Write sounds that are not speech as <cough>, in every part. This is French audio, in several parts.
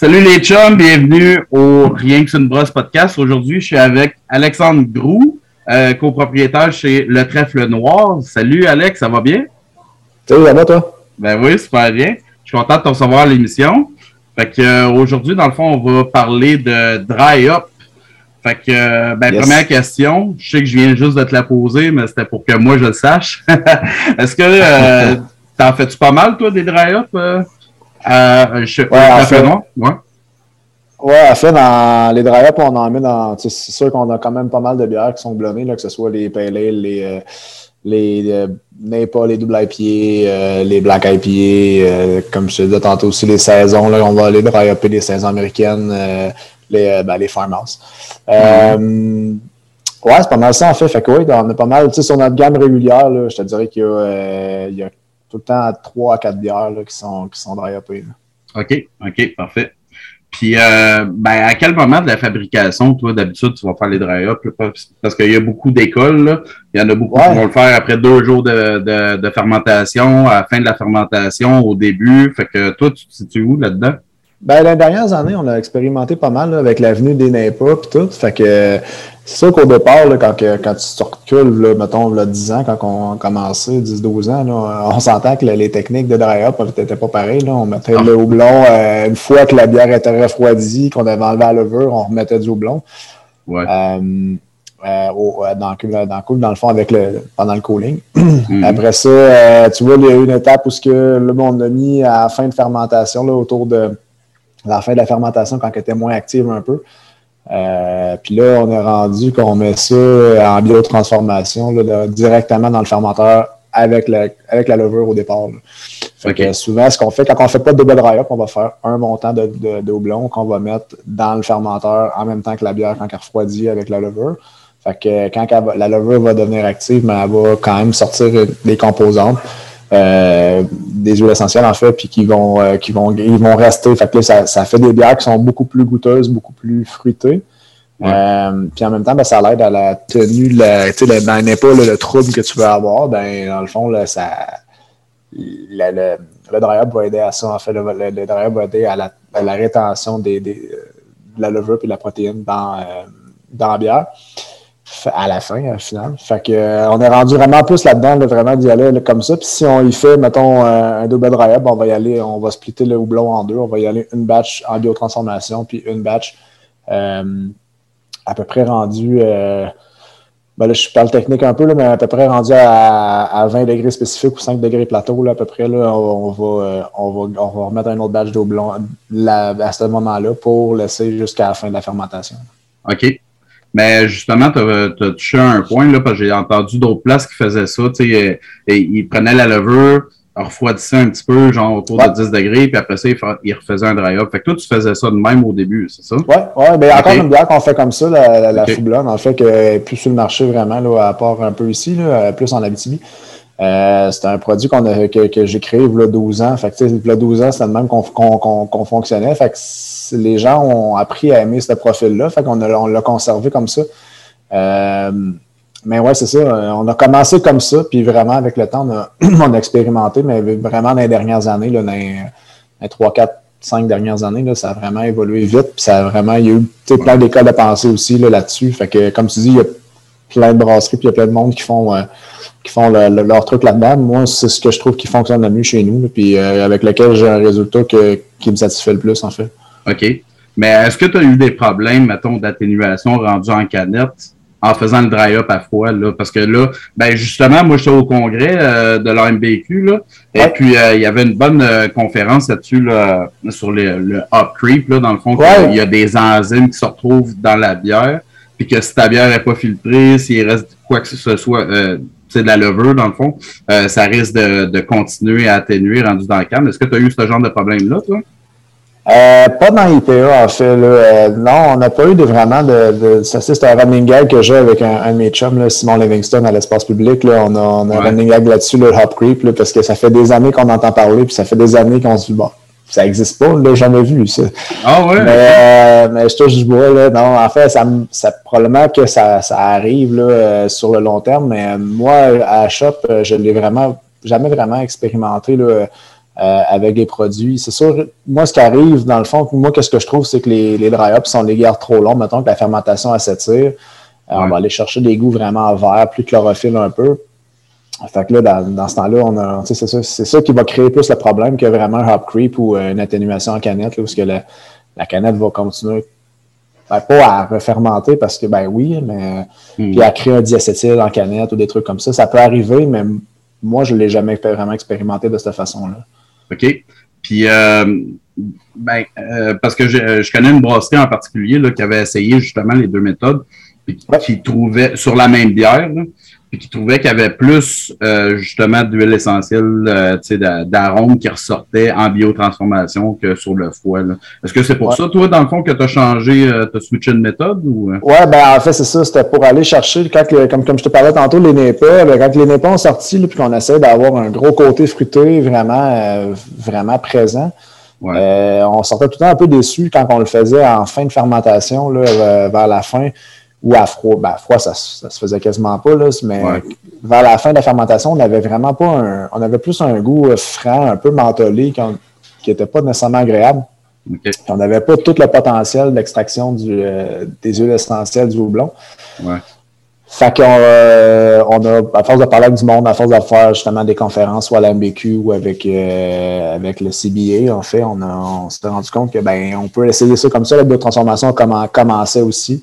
Salut les chums, bienvenue au Rien que une brosse podcast. Aujourd'hui, je suis avec Alexandre Grou, euh, copropriétaire chez Le Trèfle Noir. Salut Alex, ça va bien? Salut, ça va toi? Ben oui, super bien. Je suis content de te recevoir à l'émission. Fait que euh, aujourd'hui, dans le fond, on va parler de dry up. Fait que, euh, ben, première question, je sais que je viens juste de te la poser, mais c'était pour que moi je le sache. <laughs> Est-ce que <laughs> t'en fais-tu pas mal, toi, des dry up? Euh, je, Ouais, en fait. noir? Ouais. Ouais, en fait, dans les dry on en met dans. C'est sûr qu'on a quand même pas mal de bières qui sont blonnées, là, que ce soit les pale ale, les, euh, les euh, NEPA, les double IPA, euh, les black IPA, euh, comme je te disais tantôt aussi, les saisons, là, on va aller dry upper les saisons américaines, les, ben, les farmhouse. Euh, Ouais, c'est pas mal ça en fait. Fait que oui, on a pas mal. Tu sais, sur notre gamme régulière, là, je te dirais qu'il y a tout le temps 3 à 4 bières là, qui sont, qui sont dry uppées, là. OK, OK, parfait. Puis, euh, ben, à quel moment de la fabrication, toi, d'habitude, tu vas faire les dry up? là? Parce qu'il y a beaucoup d'écoles. Il y en a beaucoup Ouais. qui vont le faire après deux jours de, de, de fermentation, à la fin de la fermentation, au début. Fait que toi, tu te situes où là-dedans? Ben, les dernières années, on a expérimenté pas mal là, avec l'avenue des NEPA et tout. Fait que c'est sûr qu'au départ, là, quand, quand tu te recules, là, mettons, là, 10 ans, quand on a commencé, 10-12 ans, là, on s'entend que les techniques de dry up n'étaient pas pareilles. Là. On mettait Ah. le houblon, euh, une fois que la bière était refroidie, qu'on avait enlevé la levure, on remettait du houblon. Ouais. Euh, euh, au- euh, dans, le dans le dans le fond, avec le, pendant le cooling. <clears throat> Mhm. Après ça, tu vois, il y a eu une étape où ce que, là, on a mis à la fin de fermentation, là, autour de la fin de la fermentation, quand elle était moins active un peu. Euh, puis là, on est rendu qu'on met ça en biotransformation là, directement dans le fermenteur avec la, avec la levure au départ. Fait que souvent, ce qu'on fait, quand on ne fait pas de double dry up, on va faire un montant de, de, de houblon qu'on va mettre dans le fermenteur en même temps que la bière quand elle refroidit avec la levure. Fait que quand va- la levure va devenir active, mais elle va quand même sortir des composantes, euh, des huiles essentielles en fait, puis qui vont, euh, qui vont, ils vont rester. Fait que là, ça, ça fait des bières qui sont beaucoup plus goûteuses, beaucoup plus fruitées. Ouais. Euh, puis en même temps, ben, ça l'aide à la tenue, la, tu sais, le- dans pas le, le trouble que tu veux avoir, ben, dans le fond, là, ça, le, le, le dry up va aider à ça. En fait, le, le, va aider à la, à la rétention des, des, de la levure et de la protéine dans, euh, dans la bière à la fin, au final. Fait que, euh, on est rendu vraiment plus là-dedans, là, vraiment d'y aller comme ça. Puis si on y fait, mettons, euh, un double dry up, on va y aller, on va splitter le houblon en deux. On va y aller une batch en biotransformation, puis une batch euh, à peu près rendu. euh, ben là, je parle technique un peu, mais à peu près rendu à, à 20 degrés spécifiques ou 5 degrés plateau, à peu près. Là, on, va, euh, on, va, on va remettre un autre batch d'eau blond là, à ce moment-là pour laisser jusqu'à la fin de la fermentation. OK. Mais justement, tu as, touché un point, là, parce que j'ai entendu d'autres places qui faisaient ça. Tu sais, euh, et ils prenaient la levure, refroidissaient un petit peu, genre autour Ouais. de 10 degrés, puis après ça, ils, fa- ils refaisaient un dry-up. Fait que toi, tu faisais ça de même au début, c'est ça? Ouais, ouais, ben encore Ok. une bière qu'on fait comme ça, la, la, la Ok. Foublonne, en fait, que plus sur le marché vraiment, là, à part un peu ici, là, plus en Abitibi. Euh, c'est un produit qu'on a, que, j'ai créé il y a 12 ans. Fait que, il y a 12 ans, c'était le même qu'on fonctionnait. Fait que les gens ont appris à aimer ce profil-là. Fait qu'on on l'a conservé comme ça. Euh, mais ouais, c'est ça. Euh, On a commencé comme ça, puis vraiment, avec le temps, on a, <clears throat> expérimenté, mais vraiment dans les dernières années, là, dans les, dans les 3, 4, 5 dernières années, là, ça a vraiment évolué vite, puis ça a vraiment, il y a eu plein d'écoles de pensée aussi là, là-dessus. Fait que, comme tu dis, il y a plein de brasseries, puis il y a plein de monde qui font, euh, qui font le- le- leur truc là-dedans. Moi, c'est ce que je trouve qui fonctionne le mieux chez nous, puis euh, avec lequel j'ai un résultat que- qui me satisfait le plus, en fait. OK. Mais est-ce que tu as eu des problèmes, mettons, d'atténuation rendu en canette en faisant le dry-up à froid, là? Parce que là, ben justement, moi, j'étais au congrès euh, de l'AMBQ, là, et puis euh, il y avait une bonne euh, conférence là-dessus, là, sur le, le hop creep, là, dans le fond, Ouais. il y a des enzymes qui se retrouvent dans la bière, puis que si ta bière n'est pas filtrée, s'il reste quoi que ce soit, euh, c'est de la levure, dans le fond, euh, ça risque de, de continuer à atténuer rendu dans le canne. Est-ce que tu as eu ce genre de problème-là, toi? Euh, pas dans l'IPA, en fait. Là. Euh, non, on n'a pas eu de, vraiment de. de ça, c'est un running gag que j'ai avec un, un de mes chums, là, Simon Livingston, à l'espace public. Là. On a, on a un running gag là-dessus, le Hop Creep, là, parce que ça fait des années qu'on entend parler, puis ça fait des années qu'on se dit, bon, ça n'existe pas, là, jamais vu, ça. Ah ouais? Mais, euh, mais je touche du bois, là. Non, en fait, ça, ça probablement que ça, ça arrive là, euh, sur le long terme, mais euh, moi, à la shop, euh, je l'ai vraiment jamais vraiment expérimenté là, avec les produits. C'est sûr, moi, ce qui arrive, dans le fond, moi, qu'est-ce que je trouve, c'est que les, les dry ups sont les gardes trop longs, mettons que la fermentation s'étire. On va aller chercher des goûts vraiment verts, plus chlorophylle un peu. Fait que là, dans, dans ce temps-là, on a, c'est ça, c'est ça qui va créer plus le problème que vraiment un hop creep ou une atténuation en canette, là, parce que la, la canette va continuer ben, pas à refermenter parce que, ben oui, mais hmm. puis à créer un diacétyl en canette ou des trucs comme ça. Ça peut arriver, mais moi, je ne l'ai jamais vraiment expérimenté de cette façon-là. OK. Puis, euh, ben, euh, parce que je, je, connais une brasserie en particulier là, qui avait essayé justement les deux méthodes, puis qui trouvait sur la même bière, là, puis qui trouvait qu'il y avait plus euh, justement d'huile essentielle, euh, d'arômes qui ressortaient en biotransformation que sur le foie. Est-ce que c'est pour ça, toi, dans le fond, que tu as changé, euh, tu as switché de méthode? Ou... Oui, ben en fait, c'est ça. C'était pour aller chercher, quand, comme, comme je te parlais tantôt, les ben, quand les NEPA ont sorti, puis qu'on essaie d'avoir un gros côté fruité vraiment, vraiment présent, on sortait tout le temps un peu déçu quand on le faisait en fin de fermentation, là, vers la fin ou à froid. Ben, à froid, ça, ça se faisait quasiment pas, là, mais vers la fin de la fermentation, on n'avait vraiment pas un. On avait plus un goût euh, franc, un peu mentholé, qui n'était pas nécessairement agréable. On n'avait pas tout le potentiel d'extraction euh, des huiles essentielles du houblon. Ouais. Fait qu'on euh, on a, à force de parler avec du monde, à force de faire justement des conférences, soit à la MBQ ou avec, avec le CBA, en fait, on, on s'est rendu compte que ben on peut essayer ça comme ça. La biotransformation commençait aussi.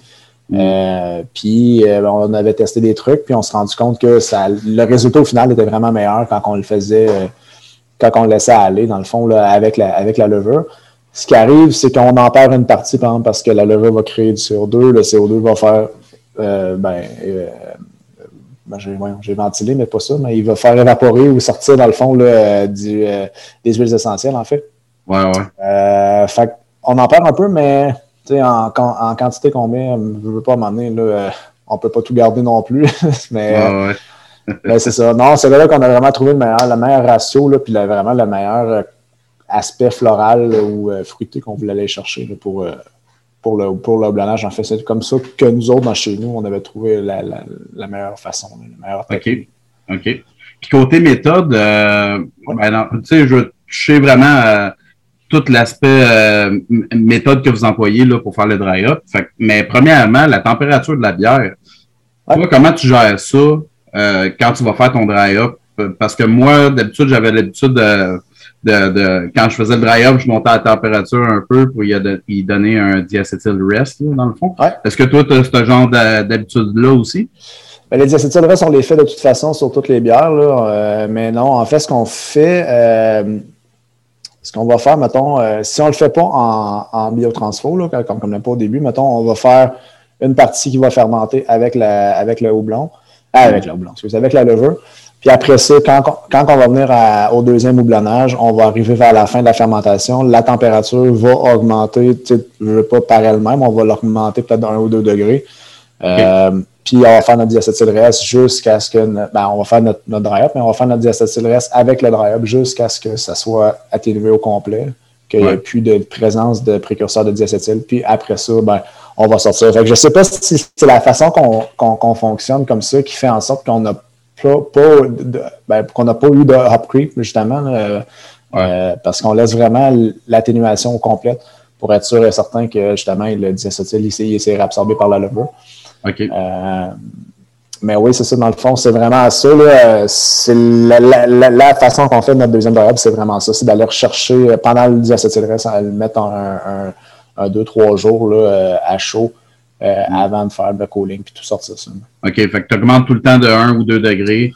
Euh, puis euh, on avait testé des trucs, puis on s'est rendu compte que ça, le résultat au final était vraiment meilleur quand on le faisait, euh, quand on le laissait aller, dans le fond, là, avec, la, avec la levure. Ce qui arrive, c'est qu'on en perd une partie, par exemple, parce que la levure va créer du CO2, le CO2 va faire, ben, ben j'ai ventilé, mais pas ça, mais il va faire évaporer ou sortir, dans le fond, là, du, des huiles essentielles, en fait. Ouais, ouais. fait on en perd un peu, mais en, en, quantité qu'on met, je veux pas m'emmener, là, euh, on peut pas tout garder non plus. <laughs> mais, mais <laughs> c'est ça. Non, c'est là qu'on a vraiment trouvé le meilleur, le meilleur ratio, là, puis vraiment le meilleur euh, aspect floral ou euh, fruité qu'on voulait aller chercher pour, pour, le, pour le blanage. En fait, c'est comme ça que nous autres, chez nous, on avait trouvé la, la, meilleure façon, la meilleure OK. OK. Puis côté méthode, ben, tu sais, je sais vraiment tout l'aspect euh, méthode que vous employez là, pour faire le dry up. mais premièrement, la température de la bière. Toi, comment tu gères ça euh, quand tu vas faire ton dry up? Parce que moi, d'habitude, j'avais l'habitude de, de, quand je faisais le dry up, je montais la température un peu pour y, donner un diacétyl rest, dans le fond. Est-ce que toi, tu as ce genre d'habitude-là aussi? Ben, les diacétyl rest, on les fait de toute façon sur toutes les bières. Là, euh, mais non, en fait, ce qu'on fait, ce qu'on va faire, mettons, euh, si on ne le fait pas en, en biotransfo, là, comme, comme pas au début, mettons, on va faire une partie qui va fermenter avec, la, avec le houblon, euh, avec le houblon, avec la levure. Puis après ça, quand, quand on va venir au deuxième houblonnage, on va arriver vers la fin de la fermentation. La température va augmenter, tu sais, pas par elle-même, on va l'augmenter peut-être d'un ou deux degrés. Euh, puis on va faire notre diacétylreste jusqu'à ce que. Ben, on va faire notre, notre dry-up, mais on va faire notre diacétylreste avec le dry-up jusqu'à ce que ça soit atténué au complet, qu'il n'y ait plus de présence de précurseurs de diacétyl. Puis après ça, ben, on va sortir. Fait que je ne sais pas si c'est la façon qu'on fonctionne comme ça qui fait en sorte qu'on n'a pas, ben, qu'on n'a pas eu de hop creep, justement, euh, parce qu'on laisse vraiment l'atténuation complète pour être sûr et certain que justement le diacétyl il, il s'est réabsorbé par la levure. Euh, mais oui, c'est ça, dans le fond, c'est vraiment ça. C'est la, façon qu'on fait notre deuxième variable, c'est vraiment ça. C'est d'aller rechercher pendant le diacétylreste, à le mettre un, un, deux, trois jours là, euh, à chaud euh, mm. avant de faire le cooling puis tout sortir ça. OK, fait que tu augmentes tout le temps de 1 ou 2 degrés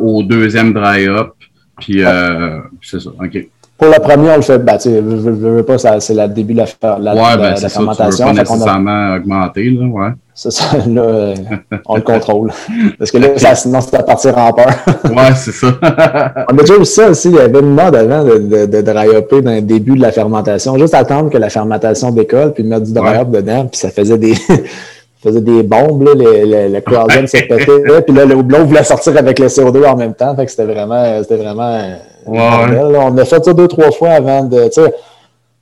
au deuxième dry-up. Puis c'est ça. OK. Pour le premier, on le fait, ben, tu sais, veux, pas, c'est le début de la, la, ouais, ben, la fermentation. Ça, tu veux pas nécessairement augmenter, là, ouais. C'est ça, <laughs> là, euh, on le contrôle. Parce que là, ça, <laughs> sinon, ça va partir en peur. <laughs> ouais, c'est ça. on a déjà vu ça aussi. Il y avait une mode avant de, de, de dry upper dans le début de la fermentation. Juste attendre que la fermentation décolle, puis mettre du dry up dedans, puis ça faisait des. faisait des bombes, là, le, le, le s'est pété, puis là, le houblon voulait sortir avec le CO2 en même temps, fait que c'était vraiment, c'était vraiment on a fait ça deux, trois fois avant de.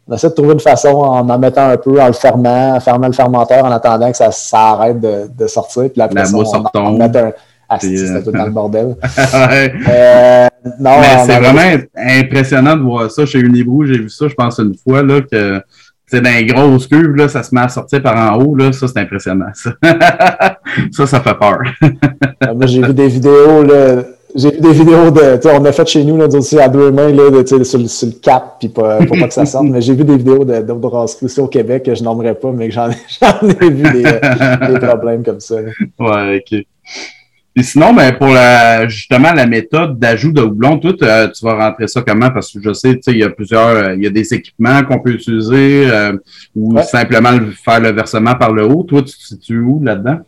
On essaie de trouver une façon en en mettant un peu, en le fermant, en fermant le fermenteur en attendant que ça, ça arrête de, de sortir. Puis après, La on, on, met un, Ah, c'était tout dans le bordel. <laughs> euh, non, c'est vraiment impressionnant de voir ça chez Unibrew. J'ai vu ça, je pense, une fois, là, que c'est dans les grosses cuves, là, ça se met à sortir par en haut, là, ça, c'est impressionnant, ça. <laughs> ça, ça fait peur. Ah, moi, j'ai vu des vidéos, là, j'ai vu des vidéos de. On a fait chez nous là, aussi à deux mains là, de, sur, sur, le cap puis pour, pour pas que ça sorte. mais j'ai vu des vidéos d'autres brasseries aussi au Québec que je nommerai pas, mais <laughs> j'en ai vu des, des, problèmes comme ça. Ouais, ok. Et sinon, ben, pour la, justement la méthode d'ajout de houblon, euh, tu vas rentrer ça comment? Parce que je sais, tu sais, il y a plusieurs, il y a des équipements qu'on peut utiliser euh, ou simplement faire le versement par le haut. Toi, tu te situes où là-dedans?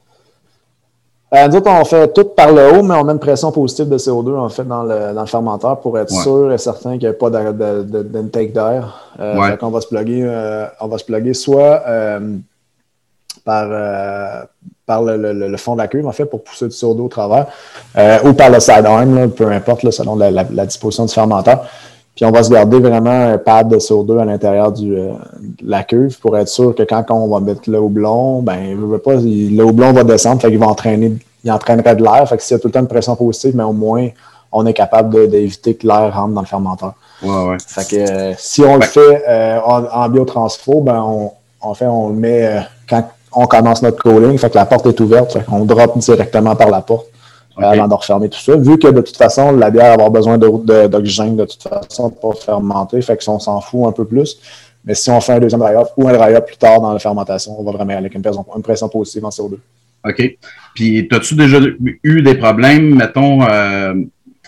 Euh, nous autres, on fait tout par le haut, mais on met une pression positive de CO2 en fait dans le, dans le fermenteur pour être sûr et certain qu'il n'y a pas d'intake d'air. Euh, on va se plugger, euh, on va se plugger soit par, par le, le, fond de la cuve, en fait, pour pousser du CO2 au travers, ou par le sidearm, peu importe, là, selon la, la, disposition du fermenteur. Puis on va se garder vraiment un pad de CO2 à l'intérieur du, euh, de la cuve pour être sûr que quand on va mettre le houblon, ben, veut pas, le houblon va descendre, fait qu'il va entraîner, il entraînerait de l'air. Fait que s'il y a tout le temps une pression positive, mais au moins, on est capable d'éviter que l'air rentre dans le fermenteur. Ouais, ouais. Fait que euh, si on le fait euh, en, biotransfo, ben, on, en fait, on le met quand on commence notre cooling, fait que la porte est ouverte, fait qu'on drop directement par la porte avant de refermer tout ça. Vu que de toute façon, la bière va avoir besoin d'oxygène de, toute façon pour fermenter, fait que on s'en fout un peu plus. Mais si on fait un deuxième dry ou un dry plus tard dans la fermentation, on va vraiment aller avec une pression, une pression positive en CO2. OK. Puis, as-tu déjà eu des problèmes, mettons, euh,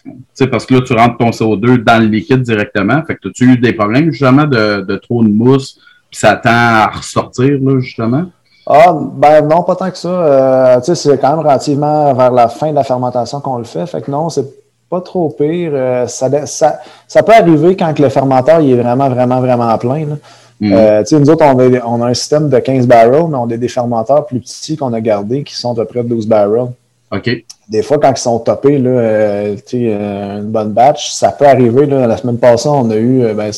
tu sais, parce que là, tu rentres ton CO2 dans le liquide directement. Fait que as-tu eu des problèmes, justement, de, de trop de mousse, puis ça tend à ressortir, là, justement? Ah, ben non, pas tant que ça. Euh, c'est quand même relativement vers la fin de la fermentation qu'on le fait. Fait que non, c'est pas trop pire. Euh, ça, ça, ça, peut arriver quand le fermenteur il est vraiment, vraiment, vraiment plein. Là. Mm. Euh, nous autres, on a, on a, un système de 15 barrels, mais on a des fermenteurs plus petits qu'on a gardés qui sont à peu près 12 barrels. OK. Des fois, quand ils sont topés, là, euh, une bonne batch, ça peut arriver. Là, la semaine passée, on a eu ben,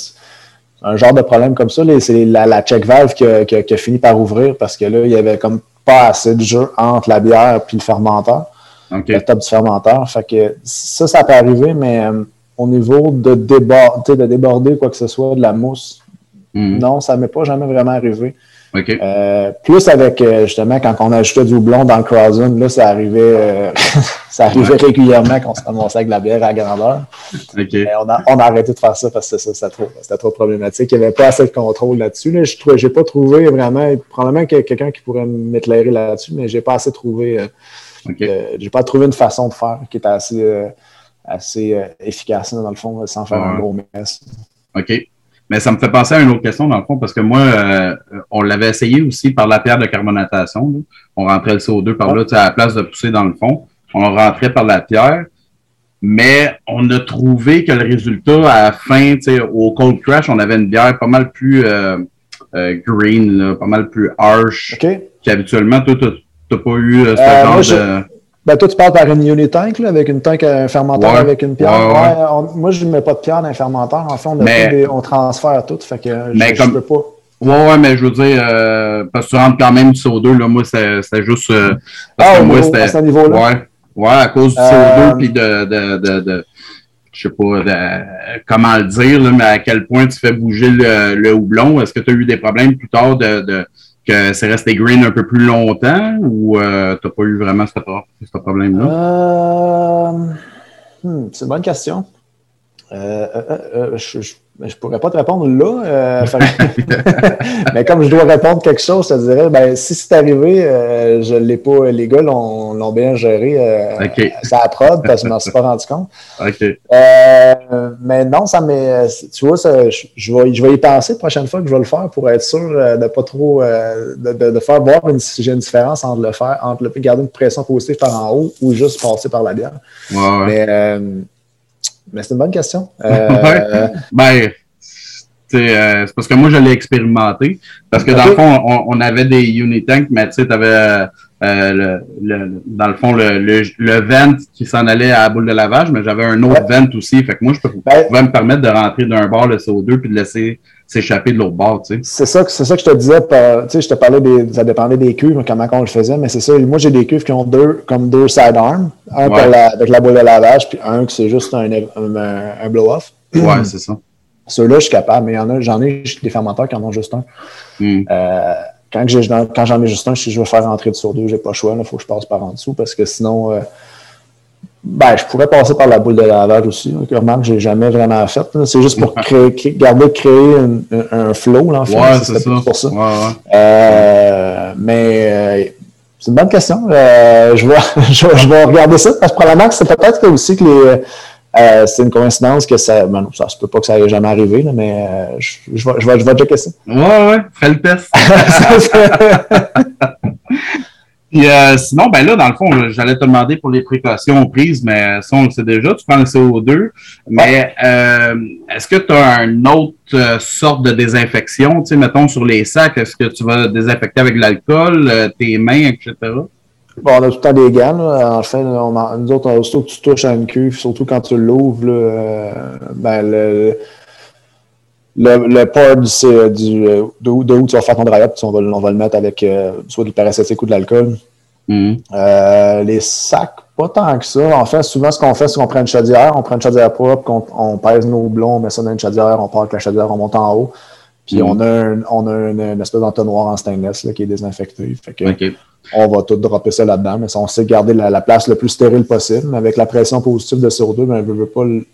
un genre de problème comme ça. C'est la, la, check valve qui a, qui, fini par ouvrir parce que là, il y avait comme pas assez de jeu entre la bière et le fermenteur. Le top du fermenteur. Fait que ça, ça peut arriver, mais euh, au niveau de, de déborder quoi que ce soit de la mousse, mhm. non, ça ne m'est pas jamais vraiment arrivé. Euh, plus avec, euh, justement, quand on ajoutait du houblon dans le croissant, là, ça arrivait, euh, <laughs> ça arrivait régulièrement quand on se ramassait avec de la bière à grandeur. on, a, on a arrêté de faire ça parce que c'était trop, trop problématique. Il n'y avait pas assez de contrôle là-dessus. Là. Je n'ai pas trouvé vraiment, probablement qu'il y a quelqu'un qui pourrait m'éclairer là-dessus, mais j'ai pas assez trouvé, j'ai pas trouvé une façon de faire qui était assez, assez efficace, dans le fond, sans faire un gros mess. OK. Mais ça me fait penser à une autre question, dans le fond, parce que moi, euh, on l'avait essayé aussi par la pierre de carbonatation. On rentrait le CO2 par là, à la place de pousser dans le fond. On rentrait par la pierre. Mais on a trouvé que le résultat, à la fin, au cold crash, on avait une bière pas mal plus euh, euh, green, pas mal plus harsh qu'habituellement. Toi, tu n'as pas eu ce genre de... Ben, toi, tu parles par une unit tank, là, avec une tank, un fermenteur avec une pierre. moi, je ne mets pas de pierre dans un fermenteur. En fait, on, on transfère tout. Fait que je, comme... peux pas. Ouais, ouais, mais je veux dire, euh, parce que tu rentres quand même du CO2, là, moi, c'était juste. Euh, parce ah, que moi, c'était. À ce niveau-là? Ouais, ouais, à cause du CO2, euh, puis de, de, de, de, je sais pas comment le dire, là, mais à quel point tu fais bouger le, le houblon. Est-ce que tu as eu des problèmes plus tard de, de que c'est resté green un peu plus longtemps ou euh, tu n'as pas eu vraiment ce, ce problème-là? Euh, hmm, c'est une bonne question. Euh, je, je ne pourrais pas te répondre là. Euh, <laughs> <laughs> mais comme je dois répondre quelque chose, je te dirais, ben, si c'est arrivé, euh, je l'ai pas, les gars l'ont bien géré. Euh, Ça a prod parce que je ne m'en suis pas rendu compte. Euh, mais non, ça m'est. Tu vois, ça, je, vais, je vais y penser la prochaine fois que je vais le faire pour être sûr de pas trop de, de, faire voir une, si j'ai une différence entre le faire, entre le garder une pression positive par en haut ou juste passer par la bière. Mais mais c'est une bonne question. <laughs> Euh, ben, euh, c'est parce que moi, je l'ai expérimenté. Parce que dans le fond, on, avait des Unitank, mais tu sais, tu avais euh, le, dans le fond le, le, vent qui s'en allait à la boule de lavage, mais j'avais un autre vent aussi. Fait que moi, je ben pouvais me permettre de rentrer d'un bord le CO2 puis de laisser s'échapper de l'autre bord, tu sais. C'est ça, c'est ça que je te disais, tu sais, je te parlais des, ça dépendait des cuves, comment on le faisait, mais c'est ça. Moi, j'ai des cuves qui ont deux, comme deux sidearms, un avec la boule de lavage, puis un qui c'est juste un, un, blow-off. Ouais, c'est ça. <clears throat> Ceux-là, je suis capable, mais il y en a, j'en ai des fermenteurs qui en ont juste un. Hmm. Euh, quand, j'en ai juste un, si je veux faire rentrer sur deux, j'ai pas le choix, il faut que je passe par en dessous parce que sinon, euh, ben, je pourrais passer par la boule de lavage aussi. Remarque, je n'ai jamais vraiment fait. C'est juste pour créer, garder, créer un, flow, là, en fait. Ouais, c'est ça. Pour ça. Ouais, euh, mais euh, c'est une bonne question. Euh, <laughs> je, vais, je, vais regarder ça parce que probablement que c'est peut-être aussi que les. c'est une coïncidence que ça. Ben ça se peut pas que ça ait jamais arrivé, là, mais je, je, vais, je, vais, je vais checker ça. Ouais, ouais, fais le test. <laughs> <laughs> Puis euh, sinon, ben là, dans le fond, j'allais te demander pour les précautions prises, mais ça, on le sait déjà, tu prends le CO2. Mais euh, est-ce que tu as une autre euh, sorte de désinfection, tu sais, mettons sur les sacs, est-ce que tu vas désinfecter avec l'alcool, tes mains, etc.? Bon, on a tout le temps des gants. Là. En fait, nous autres, aussitôt que tu touches à une cuve, surtout quand tu l'ouvres, ben, le, le, le port du, du, de, où, de, où tu vas faire ton dry up, on va, on va le mettre avec euh, soit du paracétique ou de l'alcool. Euh, les sacs, pas tant que ça. En fait, souvent, ce qu'on fait, c'est qu'on prend une chaudière, on prend une chaudière propre, on, on pèse nos blonds, on met ça dans une chaudière, on part avec la chaudière, on monte en haut. Puis mm-hmm. on a, un, on a une, espèce d'entonnoir en stainless là, qui est désinfecté. Fait que On va tout dropper ça là-dedans, mais on sait garder la, place le plus stérile possible. Avec la pression positive de CO2, ben, veut pas le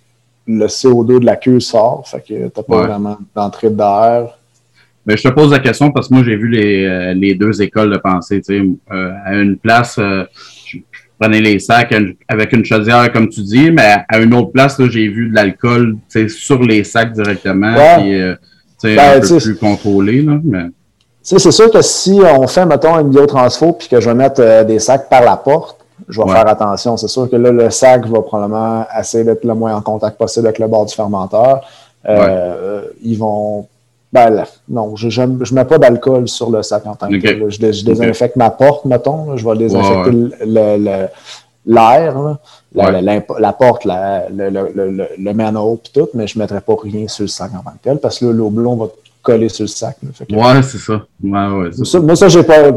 CO2 de la queue sort, fait que t'as pas vraiment d'entrée d'air. Mais je te pose la question parce que moi, j'ai vu les, euh, les, deux écoles de pensée. Euh, à une place, euh, je prenais les sacs avec une chaudière, comme tu dis, mais à une autre place, j'ai vu de l'alcool sur les sacs directement, ouais. puis ben, un peu plus contrôlé. Là, mais... C'est sûr que si on fait, mettons, une biotransfo puis que je vais mettre des sacs par la porte, je vais faire attention. C'est sûr que là, le sac va probablement essayer d'être le moins en contact possible avec le bord du fermenteur. Euh, ils vont. Ben, non, je ne mets pas d'alcool sur le sac en tant que tel. Je, désinfecte ma porte, mettons. Je vais désinfecter l'air, la, porte, le, le, le manhole et tout, mais je ne mettrai pas rien sur le sac en tant que tel parce que l'eau blond va coller sur le sac. ouais, c'est ça. Ouais, ça. Moi, ça, j'ai pas.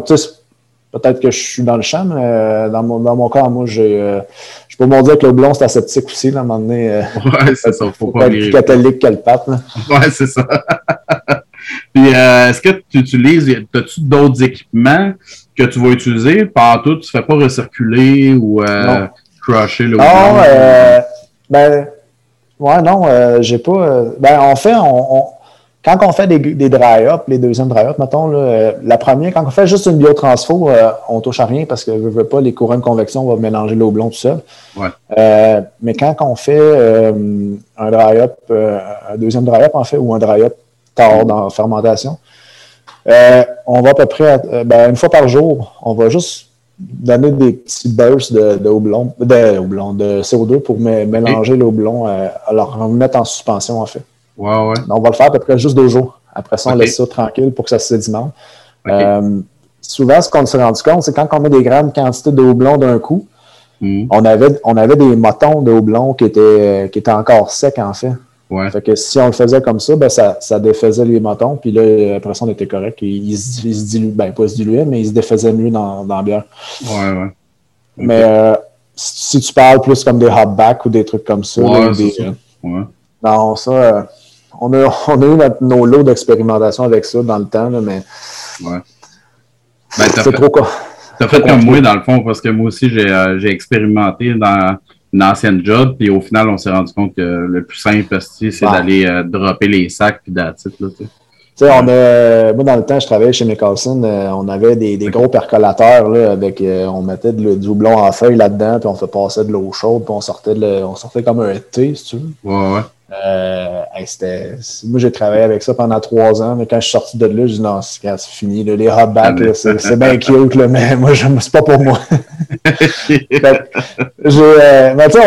Peut-être que je suis dans le champ, mais euh, dans, mon, dans mon cas, moi, j'ai, euh, je peux me dire que le blond, c'est aseptique aussi, là, à un moment donné. Euh, <laughs> ouais, c'est ça. Faut, faut pas être plus catholique que le pape. Là. <laughs> Ouais, c'est ça. <laughs> Puis, est-ce que tu utilises, as-tu d'autres équipements que tu vas utiliser? Partout, tu ne fais pas recirculer ou crusher le Non, ben, ouais, non, j'ai pas. ben, en fait, on quand on fait des, des dry-up, les deuxièmes dry-up, mettons, euh, la première, quand on fait juste une biotransfo, euh, on touche à rien parce que je veux pas, les courants de convection vont mélanger l'eau blonde tout seul. Ouais. Euh, mais quand on fait un dry-up, un deuxième dry-up, en fait, ou un dry-up tard dans la fermentation, on va à peu près, ben, une fois par jour, on va juste donner des petits bursts de, de, blonde, de, de CO2 pour mélanger l'eau blonde, alors remettre en suspension, en fait. On va le faire à peu près juste deux jours. Après ça, on laisse ça tranquille pour que ça se sédimente. Euh, souvent, ce qu'on s'est rendu compte, c'est quand on met des grandes quantités de houblon d'un coup, hmm. on, avait, on avait des motons de houblon qui étaient, qui étaient encore secs, en fait. Fait que si on le faisait comme ça, ben ça, ça défaisait les motons, puis là, après ça, on était correct. Ils, se diluaient, ben pas se diluaient, mais ils se défaisaient mieux dans, dans la bière. Ouais, ouais. Mais euh, si tu parles plus comme des hopbacks ou des trucs comme ça, des, ouais. non, ça, on a, <laughs> on a eu nos lots d'expérimentation avec ça dans le temps, mais. Ouais. Ben, c'est trop quoi. T'as fait comme moi, dans le fond, parce que moi aussi, j'ai euh, expérimenté dans une ancienne job, puis au final, on s'est rendu compte que le plus simple, c'est d'aller euh, dropper les sacs, puis d'attitude, là, tu sais. On a, moi, dans le temps, je travaillais chez Mickelson, euh, on avait des, des gros percolateurs, là, avec, on mettait du doublon en feuille là-dedans, puis on fait passer de l'eau chaude, puis on sortait, de on sortait comme un thé, si tu veux. Ouais, ouais. Euh, moi, j'ai travaillé avec ça pendant trois ans, mais quand je suis sorti de là, je dis non, c'est fini. les ah, <laughs> c'est bien cute, mais moi, c'est pas pour moi. <laughs> euh, mais tu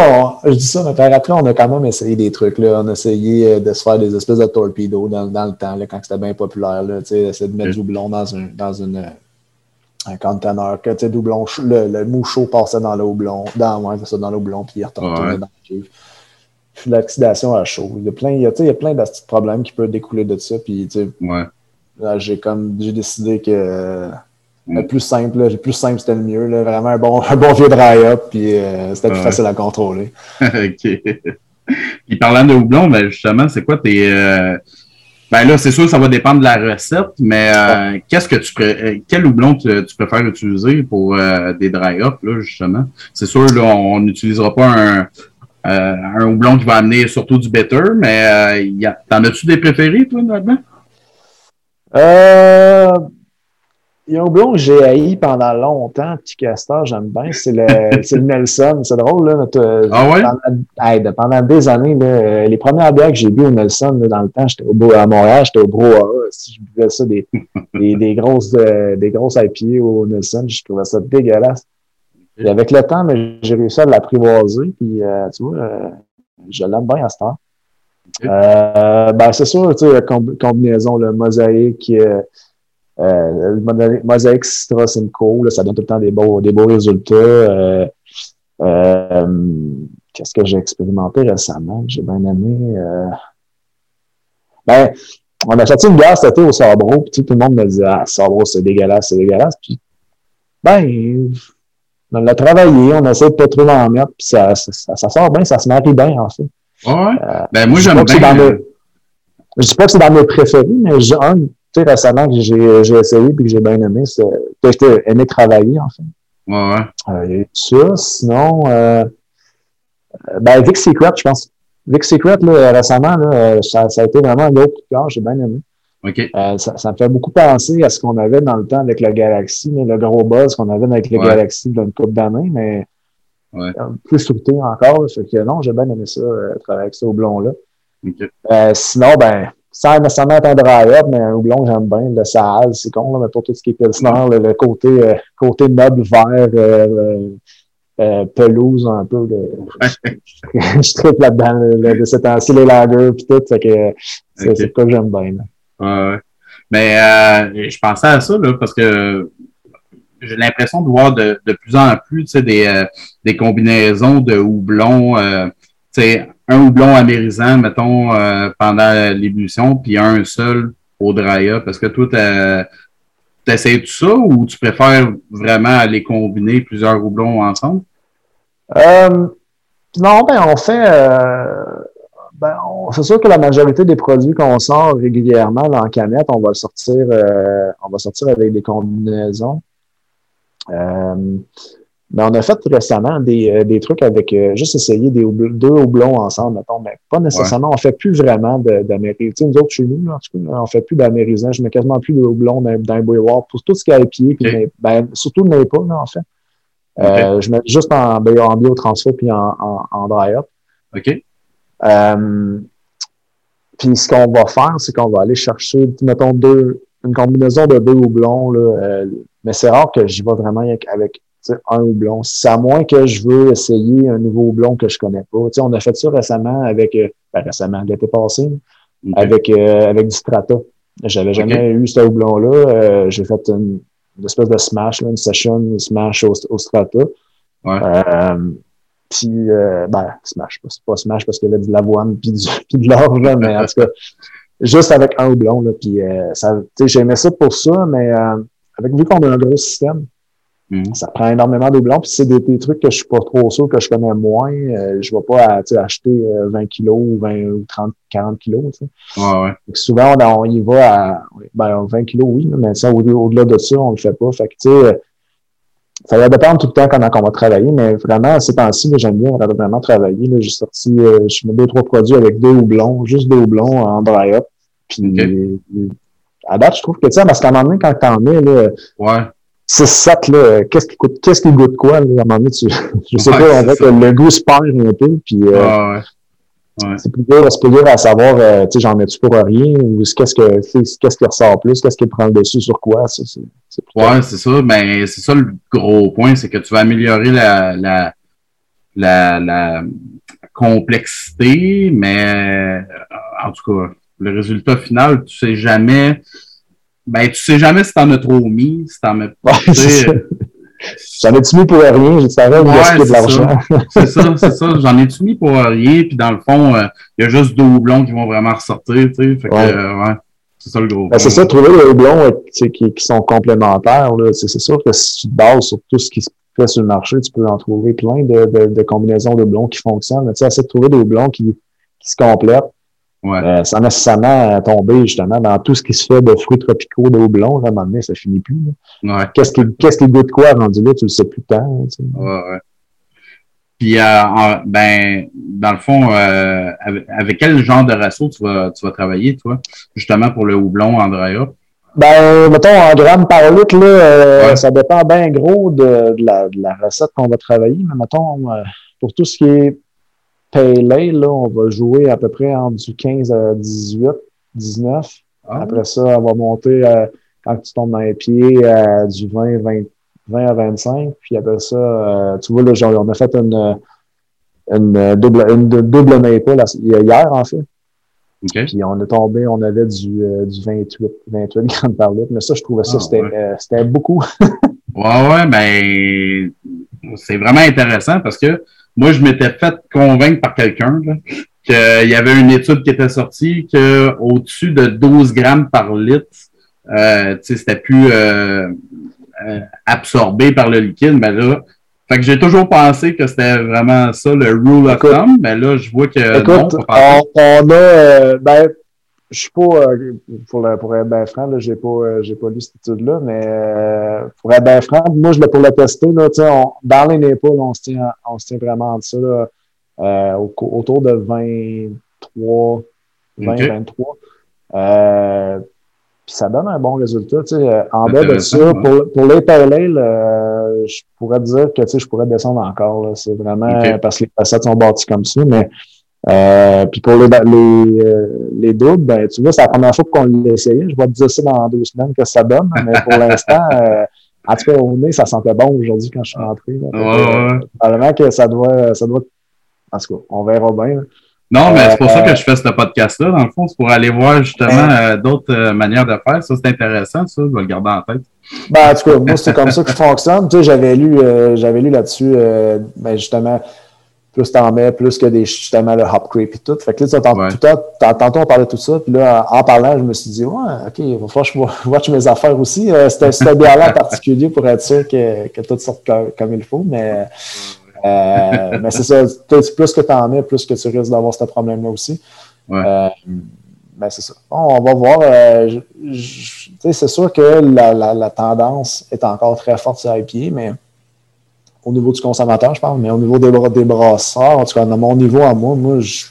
je dis ça, mais après, on a quand même essayé des trucs. Là. On a essayé euh, de se faire des espèces de torpedos dans, dans le temps, là, quand c'était bien populaire. Là, essayer de mettre du doublon dans, un, dans une, euh, un conteneur, que doublon, le, le mou chaud passait dans l'eau blond, dans, ouais, ça, dans l'eau blond, puis il retournait dans le cuve. Puis l'oxydation à chaud. Il y a plein, il y a, il y a plein de problèmes qui peuvent découler de ça. Puis, ouais. j'ai comme j'ai décidé que le mm. plus simple, le plus simple, c'était le mieux. Là. Vraiment un bon, un bon vieux dry-up, puis euh, c'était plus facile à contrôler. <laughs> OK. puis parlant de houblon, ben justement, c'est quoi tes. Euh... Ben là, c'est sûr que ça va dépendre de la recette, mais euh, qu'est-ce que tu pré... quel houblon tu, préfères utiliser pour euh, des dry-up, là, justement? C'est sûr, là, on n'utilisera pas un, un houblon qui va amener surtout du better, mais t'en as-tu des préférés, toi, là-dedans? Euh il y a un houblon que j'ai haï pendant longtemps, petit castor, j'aime bien, c'est le, <laughs> le Nelson. C'est drôle, là. Notre, ah ouais? Pendant, pendant, des années, là, les premières bières que j'ai bu au Nelson, là, dans le temps, j'étais au, à Montréal, j'étais au Brouhaha. Si je buvais ça, des, <laughs> des, des, grosses, euh, des grosses IPA au Nelson, je trouvais ça dégueulasse. Et avec le temps, j'ai réussi à l'apprivoiser, puis euh, tu vois, euh, je l'aime bien à ce temps. Euh, ben, c'est sûr, tu sais, la combinaison, le mosaïque, le Mosaic Citra Simcoe, ça donne tout le temps des beaux, des beaux résultats. Qu'est-ce que j'ai expérimenté récemment? J'ai bien aimé. Ben, on a sorti une bière cet été au Sabro, puis tout le monde me dit Ah, Sabro, c'est dégueulasse, c'est dégueulasse. Puis, ben, on l'a travaillé, on essaie de pas trop en mettre, puis ça, ça, ça, sort bien, ça se marie bien, en fait. Ouais? Euh, ben, moi, j'aime bien. Mes, je dis pas que c'est dans mes préférés, mais j'ai un, tu sais, récemment que j'ai essayé et que j'ai bien aimé, c'est que j'ai aimé travailler, en fait. Ouais, ouais. Euh, ça. Sinon, euh, ben, Vic Secret, je pense. Vic Secret, là, récemment, là, ça, ça, a été vraiment un autre coup j'ai bien aimé. OK. Euh, ça, ça, me fait beaucoup penser à ce qu'on avait dans le temps avec la Galaxy, le gros buzz qu'on avait avec la ouais. Galaxy d'une couple d'années, mais ouais. plus sauté encore. Fait que non, j'ai bien aimé ça, euh, travailler avec ce houblon-là. Okay. Euh, sinon, ben, sans nécessairement être un dry-up, mais un houblon, j'aime bien. Le Saal, c'est con, là, mais pour tout ce qui est Pilsner, le, le côté, euh, côté noble vert, euh, euh, pelouse un peu. <laughs> <laughs> De, je tripe là-dedans, de ces temps-ci, les lagers puis tout. C'est que c'est okay. quoi que j'aime bien. Là. Mais euh, je pensais à ça, là, parce que j'ai l'impression de voir de, de plus en plus des, euh, des combinaisons de houblons. Euh, un houblon amérisant, mettons, euh, pendant l'ébullition, puis un seul au dry-up. Est-ce que toi, t'essayes tout ça ou tu préfères vraiment aller combiner plusieurs houblons ensemble? Euh, non, ben on fait... Ben, c'est sûr que la majorité des produits qu'on sort régulièrement là, en canette, on va le sortir, euh, on va sortir avec des combinaisons. Euh, mais on a fait récemment des, euh, des trucs avec euh, juste essayer des deux houblons ensemble, mettons, mais pas nécessairement. Ouais. On fait plus vraiment d'amérisant. Tu sais, nous autres, chez nous, là, en tout cas, on fait plus d'amérisant. Je mets quasiment plus de houblons dans, dans les bouilloires pour tout ce qui est pied, puis okay. ben, surtout le pas, là, en fait. Okay. Euh, je mets juste en, en biotransfert puis en, en, en dry-up. OK. Euh, puis ce qu'on va faire, c'est qu'on va aller chercher, mettons, deux, une combinaison de deux houblons, là, euh, mais c'est rare que j'y vais vraiment avec, avec un houblon. C'est à moins que je veux essayer un nouveau houblon que je connais pas. sais, on a fait ça récemment avec, euh, ben récemment, l'été passé, okay. avec, euh, avec du Strata. J'avais jamais okay. eu ce houblon-là. Euh, J'ai fait une, une, espèce de smash, là, une session, une smash au, au Strata. Ouais. Euh, puis, ben, smash, c'est pas smash parce qu'il y avait de l'avoine puis, du, <laughs> puis de l'orge, mais en tout cas, juste avec un houblon. Là, puis, ça, j'aimais ça pour ça, mais avec vu qu'on a un gros système, Mm. Ça prend énormément de blanc, puis c'est des, des, trucs que je suis pas trop sûr, que je connais moins. Euh, je vais pas acheter euh, 20 kilos ou 20 ou 30, 40 kilos. Ouais, ouais. souvent, on, on, y va à ben, 20 kilos, oui, mais ça, au-delà au de ça, on le fait pas. Fait que, tu sais, ça va dépendre tout le temps comment on va travailler, mais vraiment, ces temps-ci, j'aime bien vraiment travailler. J'ai sorti, euh, je mets deux, trois produits avec deux houblons, juste deux houblons en dry-up. Puis, okay. à date, je trouve que, tu sais, parce qu'à un moment donné, quand t'en mets, là, ouais. 6-7, là, qu'est-ce qui coûte, qu'est-ce qui goûte quoi, là, à un moment donné, tu, <laughs> je sais ouais, pas, en fait, le goût se perd un peu, puis, euh, ouais, ouais. c'est plus dur, c'est plus dur à savoir, euh, tu sais, j'en mets-tu pour rien, ou qu'est-ce que, qu'est-ce qui ressort plus, qu'est-ce qui prend le dessus sur quoi, c'est, c'est, c'est Ouais, c'est ça, ben, c'est ça le gros point, c'est que tu vas améliorer la, la, la, la complexité, mais, en tout cas, le résultat final, tu sais jamais, ben, tu sais jamais si t'en as trop mis, si t'en mets pas. J'en ai-tu mis pour rien? J'ai savais ouais, de l'argent. c'est ça, c'est ça. J'en ai-tu mis pour rien? Puis dans le fond, euh, il y a juste deux houblons qui vont vraiment ressortir. Tu sais. Fait que, euh, ouais. C'est ça le gros. Ben, c'est ça, trouver des houblons euh, qui, qui, sont complémentaires. C'est sûr que si tu te bases sur tout ce qui se fait sur le marché, tu peux en trouver plein de, de, de combinaisons de houblons qui fonctionnent. Mais tu sais, essaie de trouver des houblons qui, qui se complètent Ouais. Euh, sans nécessairement tomber justement dans tout ce qui se fait de fruits tropicaux, de houblon, là, à un moment donné, ça finit plus. Ouais. Qu'est-ce qui, qu'est-ce qui goûte quoi rendu là, tu le sais plus tant. Tu sais. ouais. Puis, euh, ben, dans le fond, euh, avec, quel genre de ratio tu vas, tu vas travailler, toi, justement pour le houblon, Andrea? Ben, mettons, en grammes par litre, là, euh, ça dépend bien gros de, de, la, de, la, recette qu'on va travailler. Mais mettons, euh, pour tout ce qui est Pale là, on va jouer à peu près entre du 15 à 18, 19. Ah. Après ça, on va monter euh, quand tu tombes dans les pieds à du 20, 20, à 25. Puis après ça, euh, tu vois, là, genre, on a fait une, une double, une double maple hier, en fait. Puis on est tombé, on avait du, euh, du 28, 28 grammes par litre. Mais ça, je trouvais ça, ah, c'était beaucoup. <laughs> ouais, ouais, ben, c'est vraiment intéressant parce que moi, je m'étais fait convaincre par quelqu'un qu'il y avait une étude qui était sortie qu'au-dessus de 12 grammes par litre, euh, c'était plus euh, euh, absorbé par le liquide. Mais là, fait que j'ai toujours pensé que c'était vraiment ça le rule of thumb, mais là, je vois que. Écoute, on, a. Euh, ben, je suis pas, euh, pour, pour, être bien franc, j'ai pas, euh, j'ai pas lu cette étude-là, mais euh, pour être bien franc, moi, je l'ai pour le tester, là, on, dans les Népal, on se tient, on se tient vraiment de ça, là, euh, autour de 23, 20, 23. Euh, puis ça donne un bon résultat. Tu sais, en bas de ça, pour, pour les parallèles, euh, je pourrais dire que tu sais, je pourrais descendre encore. C'est vraiment parce que les facettes sont bâties comme ça, mais euh, puis pour les, les, euh, les doubles, ben, tu vois, c'est la première fois qu'on l'a essayé. Je vais te dire ça dans deux semaines que ça donne, mais pour l'instant, <laughs> euh, en tout cas, au nez, ça sentait bon aujourd'hui quand je suis rentré. Là. Ouais, probablement que ça doit, ça doit. En tout cas, on verra bien. Non, mais c'est pour ça que je fais ce podcast-là, dans le fond, c'est pour aller voir justement d'autres manières de faire. Ça, c'est intéressant, ça, je vais le garder en tête. Ben, en tout cas, moi, c'est comme ça que je fonctionne. Tu sais, j'avais lu, j'avais lu là-dessus, ben, justement, plus t'en mets, plus que des, justement le hop creep et tout. Fait que là, ouais. tantôt, on parlait de tout ça, puis là, en, parlant, je me suis dit, ouais, OK, il va falloir que je <laughs> watch mes affaires aussi. Euh, c'était là en <laughs> particulier pour être sûr que, que tout sorte comme, il faut, mais, euh, mais c'est ça, plus que t'en mets, plus que tu risques d'avoir ce problème-là aussi. Ouais. Euh, mais c'est ça. Bon, on va voir. Euh, c'est sûr que la, la, la, tendance est encore très forte sur pieds, mais au niveau du consommateur, je parle, mais au niveau des, des brasseurs, en tout cas, à mon niveau à moi, moi, je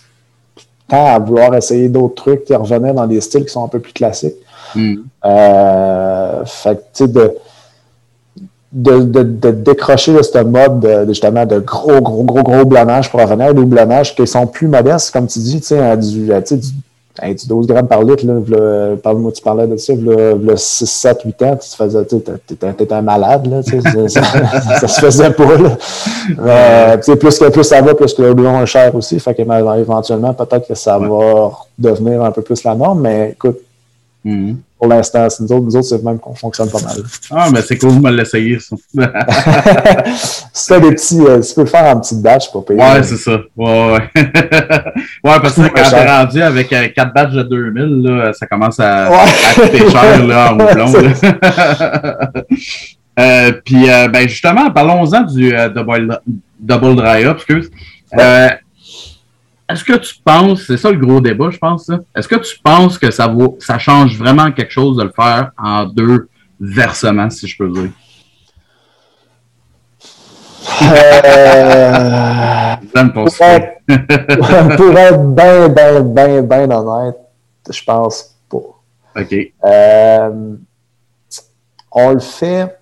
tends à vouloir essayer d'autres trucs qui revenaient dans des styles qui sont un peu plus classiques. Mm. Euh, fait que, tu sais, de, de, de, décrocher de ce mode de, justement de gros, gros, gros, gros blâmage pour revenir à des blâmages qui sont plus modestes, comme tu dis, tu sais, du, du Hey, tu 12 grammes par litre, là, parle-moi, tu parlais de ça, le 6, 7, 8 ans, tu faisais, tu étais un malade, là, ça, <laughs> ça, se faisait pas, là. Euh, plus que plus ça va, plus que le blond est cher aussi, fait que éventuellement, peut-être que ça va devenir un peu plus la norme, mais écoute, mm-hmm pour l'instant. Nous autres, nous autres c'est même qu'on fonctionne pas mal. Ah, mais c'est cool de me l'essayer, ça. <laughs> c'est des petits. Euh, tu peux le faire en petite batch pour payer. Ouais, c'est ça. Ouais, ouais. ouais, <laughs> parce que quand t'es rendu avec euh, 4 batchs de 2000, là, ça commence à, ouais. à coûter <laughs> cher là, en houblon. euh, puis, euh, ben, justement, parlons-en du euh, double, double dry up, excuse. Ouais. Est-ce que tu penses, c'est ça le gros débat, je pense, est-ce que tu penses que ça vaut, ça change vraiment quelque chose de le faire en deux versements, si je peux dire? Euh... <laughs> pour, être, <laughs> pour être bien, bien, bien, bien honnête, je pense pas. OK. Euh, on le fait.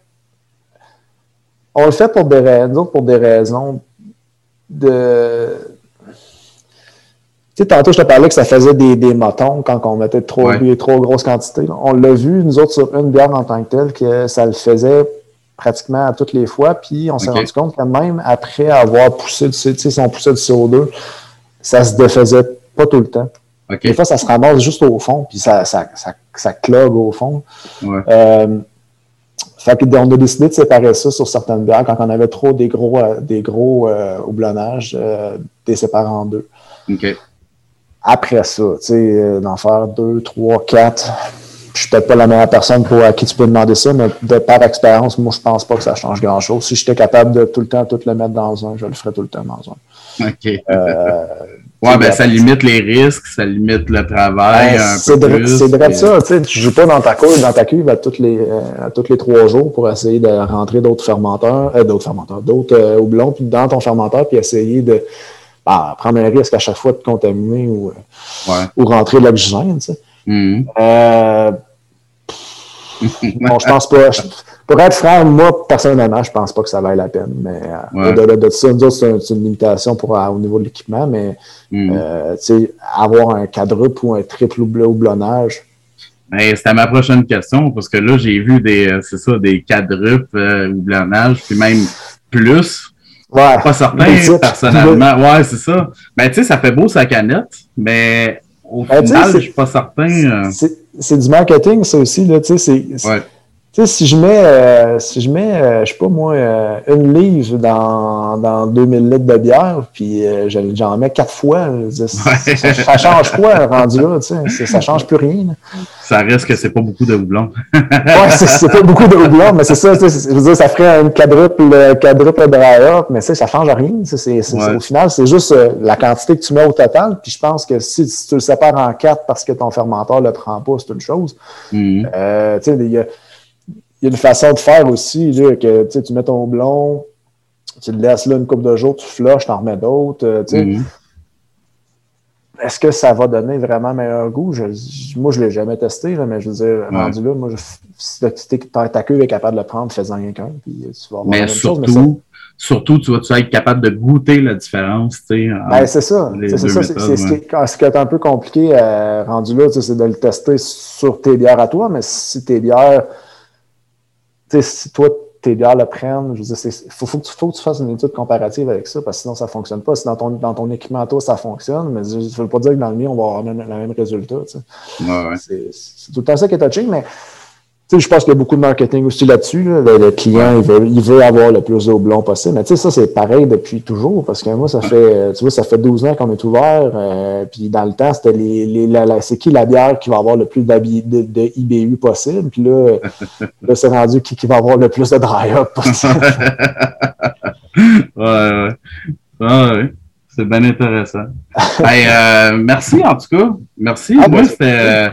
On le fait pour des raisons, pour des raisons de sais, tantôt, je te parlais que ça faisait des, des motons quand on mettait trop, ouais. trop grosse quantité. On l'a vu, nous autres, sur une bière en tant que telle, que ça le faisait pratiquement à toutes les fois. Puis on s'est rendu compte que même après avoir poussé, sais, si on poussait du CO2, ça se défaisait pas tout le temps. Des fois, ça se ramasse juste au fond, puis ça, ça, ça, ça clogue au fond. Ouais. Euh, fait que, on a décidé de séparer ça sur certaines bières quand on avait trop des gros, des gros houblonnages, des séparer en deux. Après ça, tu sais, d'en faire deux, trois, quatre, je suis peut-être pas la meilleure personne pour à qui tu peux demander ça, mais de par expérience, moi, je pense pas que ça change grand-chose. Si j'étais capable de tout le temps tout le mettre dans un, je le ferais tout le temps dans un. OK. Euh, ouais, ben ça limite les risques, ça limite le travail ben, C'est vrai ça, tu sais, tu joues pas dans ta cuve, dans ta cuve à tous les, euh, à tous les trois jours pour essayer de rentrer d'autres fermenteurs, euh, d'autres fermenteurs, d'autres euh, houblons puis dans ton fermenteur, puis essayer de bah, prendre un risque à chaque fois de contaminer ou, ou rentrer l'oxygène, tu sais. Mm-hmm. Euh, bon, je pense pas. pour être franc, moi, personnellement, je pense pas que ça vaille la peine. Mais euh, au-delà de ça, c'est une limitation pour, au niveau de l'équipement, mais mm. euh, avoir un quadruple ou un triple houblonnage. Ben, c'était ma prochaine question, parce que là, j'ai vu des, c'est ça, des quadruples houblonnages, puis même plus. Ouais. Pas certain, personnellement. Ouais, c'est ça. Ben, tu sais, ça fait beau sa canette, mais au ben, final, je suis pas certain. Euh. C'est du marketing, ça aussi. Là, c'est, tu sais, si je mets, euh, si je mets, euh, je sais pas moi, euh, une livre dans, dans 2000 litres de bière, puis j'en mets quatre fois, ça, change quoi rendu là, tu sais, ça change plus rien. Ça reste que c'est pas beaucoup de houblon. ouais, c'est pas <laughs> beaucoup de houblon, mais c'est ça, je veux dire, ça ferait une quadruple, quadruple dry mais ça change rien. Au final, c'est juste la quantité que tu mets au total, puis je pense que si, tu le sépares en quatre parce que ton fermenteur le prend pas, c'est une chose. Mm-hmm. tu sais, il y a y a une façon de faire aussi, là, que tu mets ton blond, tu le laisses là une couple de jours, tu flushes, tu en remets d'autres. Euh, mm-hmm. Est-ce que ça va donner vraiment meilleur goût? moi, je ne l'ai jamais testé, mais je veux dire, rendu là, moi, je, si ta queue est capable de le prendre, fais-en rien qu'un, puis tu vas avoir mais surtout, chose, mais surtout, tu vas tu être capable de goûter la différence. Ben, c'est ça. C'est ça. C'est ce, qui est un peu compliqué euh, rendu là, c'est de le tester sur tes bières à toi, mais si tes bières si toi, tes bières le prennent, je veux dire, il faut, que tu fasses une étude comparative avec ça, parce que sinon, ça ne fonctionne pas. Si dans ton, dans ton équipement, toi, ça fonctionne, mais ça ne veut pas dire que dans le mien, on va avoir le même, résultat. C'est tout le temps ça qui est touching, mais je pense qu'il y a beaucoup de marketing aussi là-dessus. Le, client, il veut, il veut, avoir le plus de blond possible. Mais tu sais, ça, c'est pareil depuis toujours. Parce que moi, ça fait, tu vois, ça fait 12 ans qu'on est ouvert. Euh, puis dans le temps, c'était les, les c'est qui la bière qui va avoir le plus de, de, IBU possible. Puis là, <laughs> là c'est rendu qui, qui va avoir le plus de dry-up possible. <laughs> ouais, ouais. ouais. C'est bien intéressant. <laughs> euh, merci en tout cas. Merci. Ah, moi, ben, c'était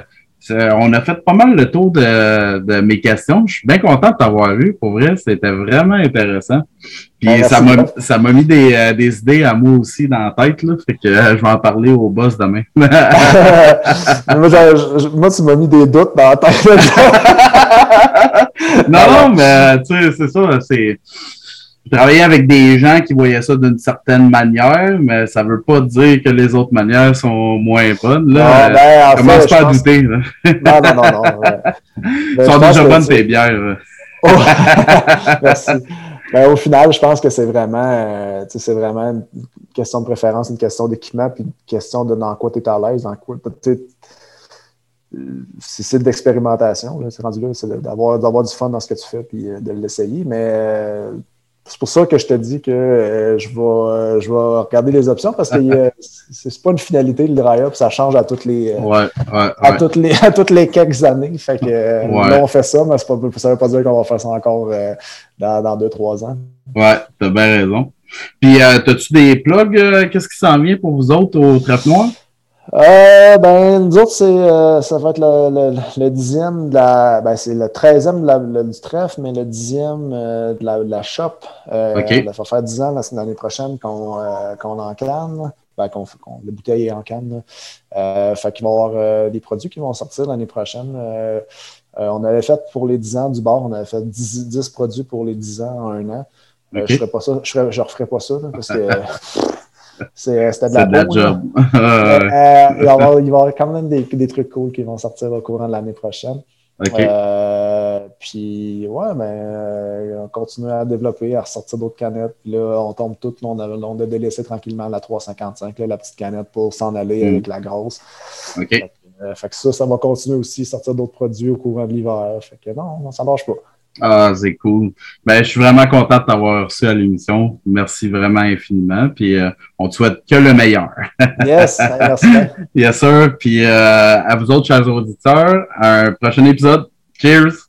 on a fait pas mal le tour de, mes questions. Je suis bien content de t'avoir vu. Pour vrai, c'était vraiment intéressant. Puis ben, ça m'a mis euh, des, idées à moi aussi dans la tête. Là, fait que euh, je vais en parler au boss demain. <laughs> <laughs> moi, tu m'as mis des doutes dans la tête. non, non, <laughs> mais tu sais, c'est ça. C'est travailler avec des gens qui voyaient ça d'une certaine manière, mais ça veut pas dire que les autres manières sont moins bonnes. Là. ben, commence pas à douter. Là. Non, non, non, non. Elles <laughs> sont déjà bonnes tes bières. Oh. <laughs> <laughs> Merci. Ben, au final, je pense que c'est vraiment, euh, c'est vraiment une question de préférence, une question d'équipement, puis une question de dans quoi tu es à l'aise, dans quoi. C'est de l'expérimentation, c'est rendu là, c'est d'avoir du fun dans ce que tu fais, puis euh, de l'essayer. Mais euh, c'est pour ça que je te dis que euh, je, vais, euh, je vais regarder les options parce que euh, <laughs> c'est pas une finalité le dry-up, ça change à toutes les, à, Toutes les <laughs> à toutes les quelques années. Fait que là, on fait ça, mais pas, ça ne veut pas dire qu'on va faire ça encore dans, dans deux, trois ans. Ouais, t'as bien raison. Puis, as-tu des plugs? Qu'est-ce qui s'en vient pour vous autres au traitement? Euh, ben, nous autres, c'est, euh, ça va être le, le, dixième de la. Ben, c'est le treizième de la, du trèfle, mais le dixième euh, de, la, de la shop. Euh, Ça va faire dix ans l'année prochaine qu'on, euh, qu'on en canne. Ben, qu'on, qu'on, la bouteille est en canne. Euh, fait qu'il va y avoir des produits qui vont sortir l'année prochaine. on avait fait pour les dix ans du bar, on avait fait dix produits pour les dix ans en un an. je ne pas ça, je ne referai pas ça parce que. <laughs> Euh, c'était de la, de job. <laughs> Euh, il, va y avoir, il, va y avoir, quand même des, des, trucs cool qui vont sortir au courant de l'année prochaine. Euh, puis, ouais, ben, on continue à développer, à ressortir d'autres canettes. Puis là, on tombe toutes. on, a, on a délaissé tranquillement la 355, là, la petite canette pour s'en aller mm. avec la grosse. OK. Fait, fait, que ça, ça va continuer aussi, sortir d'autres produits au courant de l'hiver. Fait que non, ça ne marche pas. Ah, c'est cool. Ben, je suis vraiment content de t'avoir reçu à l'émission. Merci vraiment infiniment. Puis euh, on te souhaite que le meilleur. yes, merci. <laughs> Yes, sir. Puis euh, à vous autres, chers auditeurs, un prochain épisode. Cheers!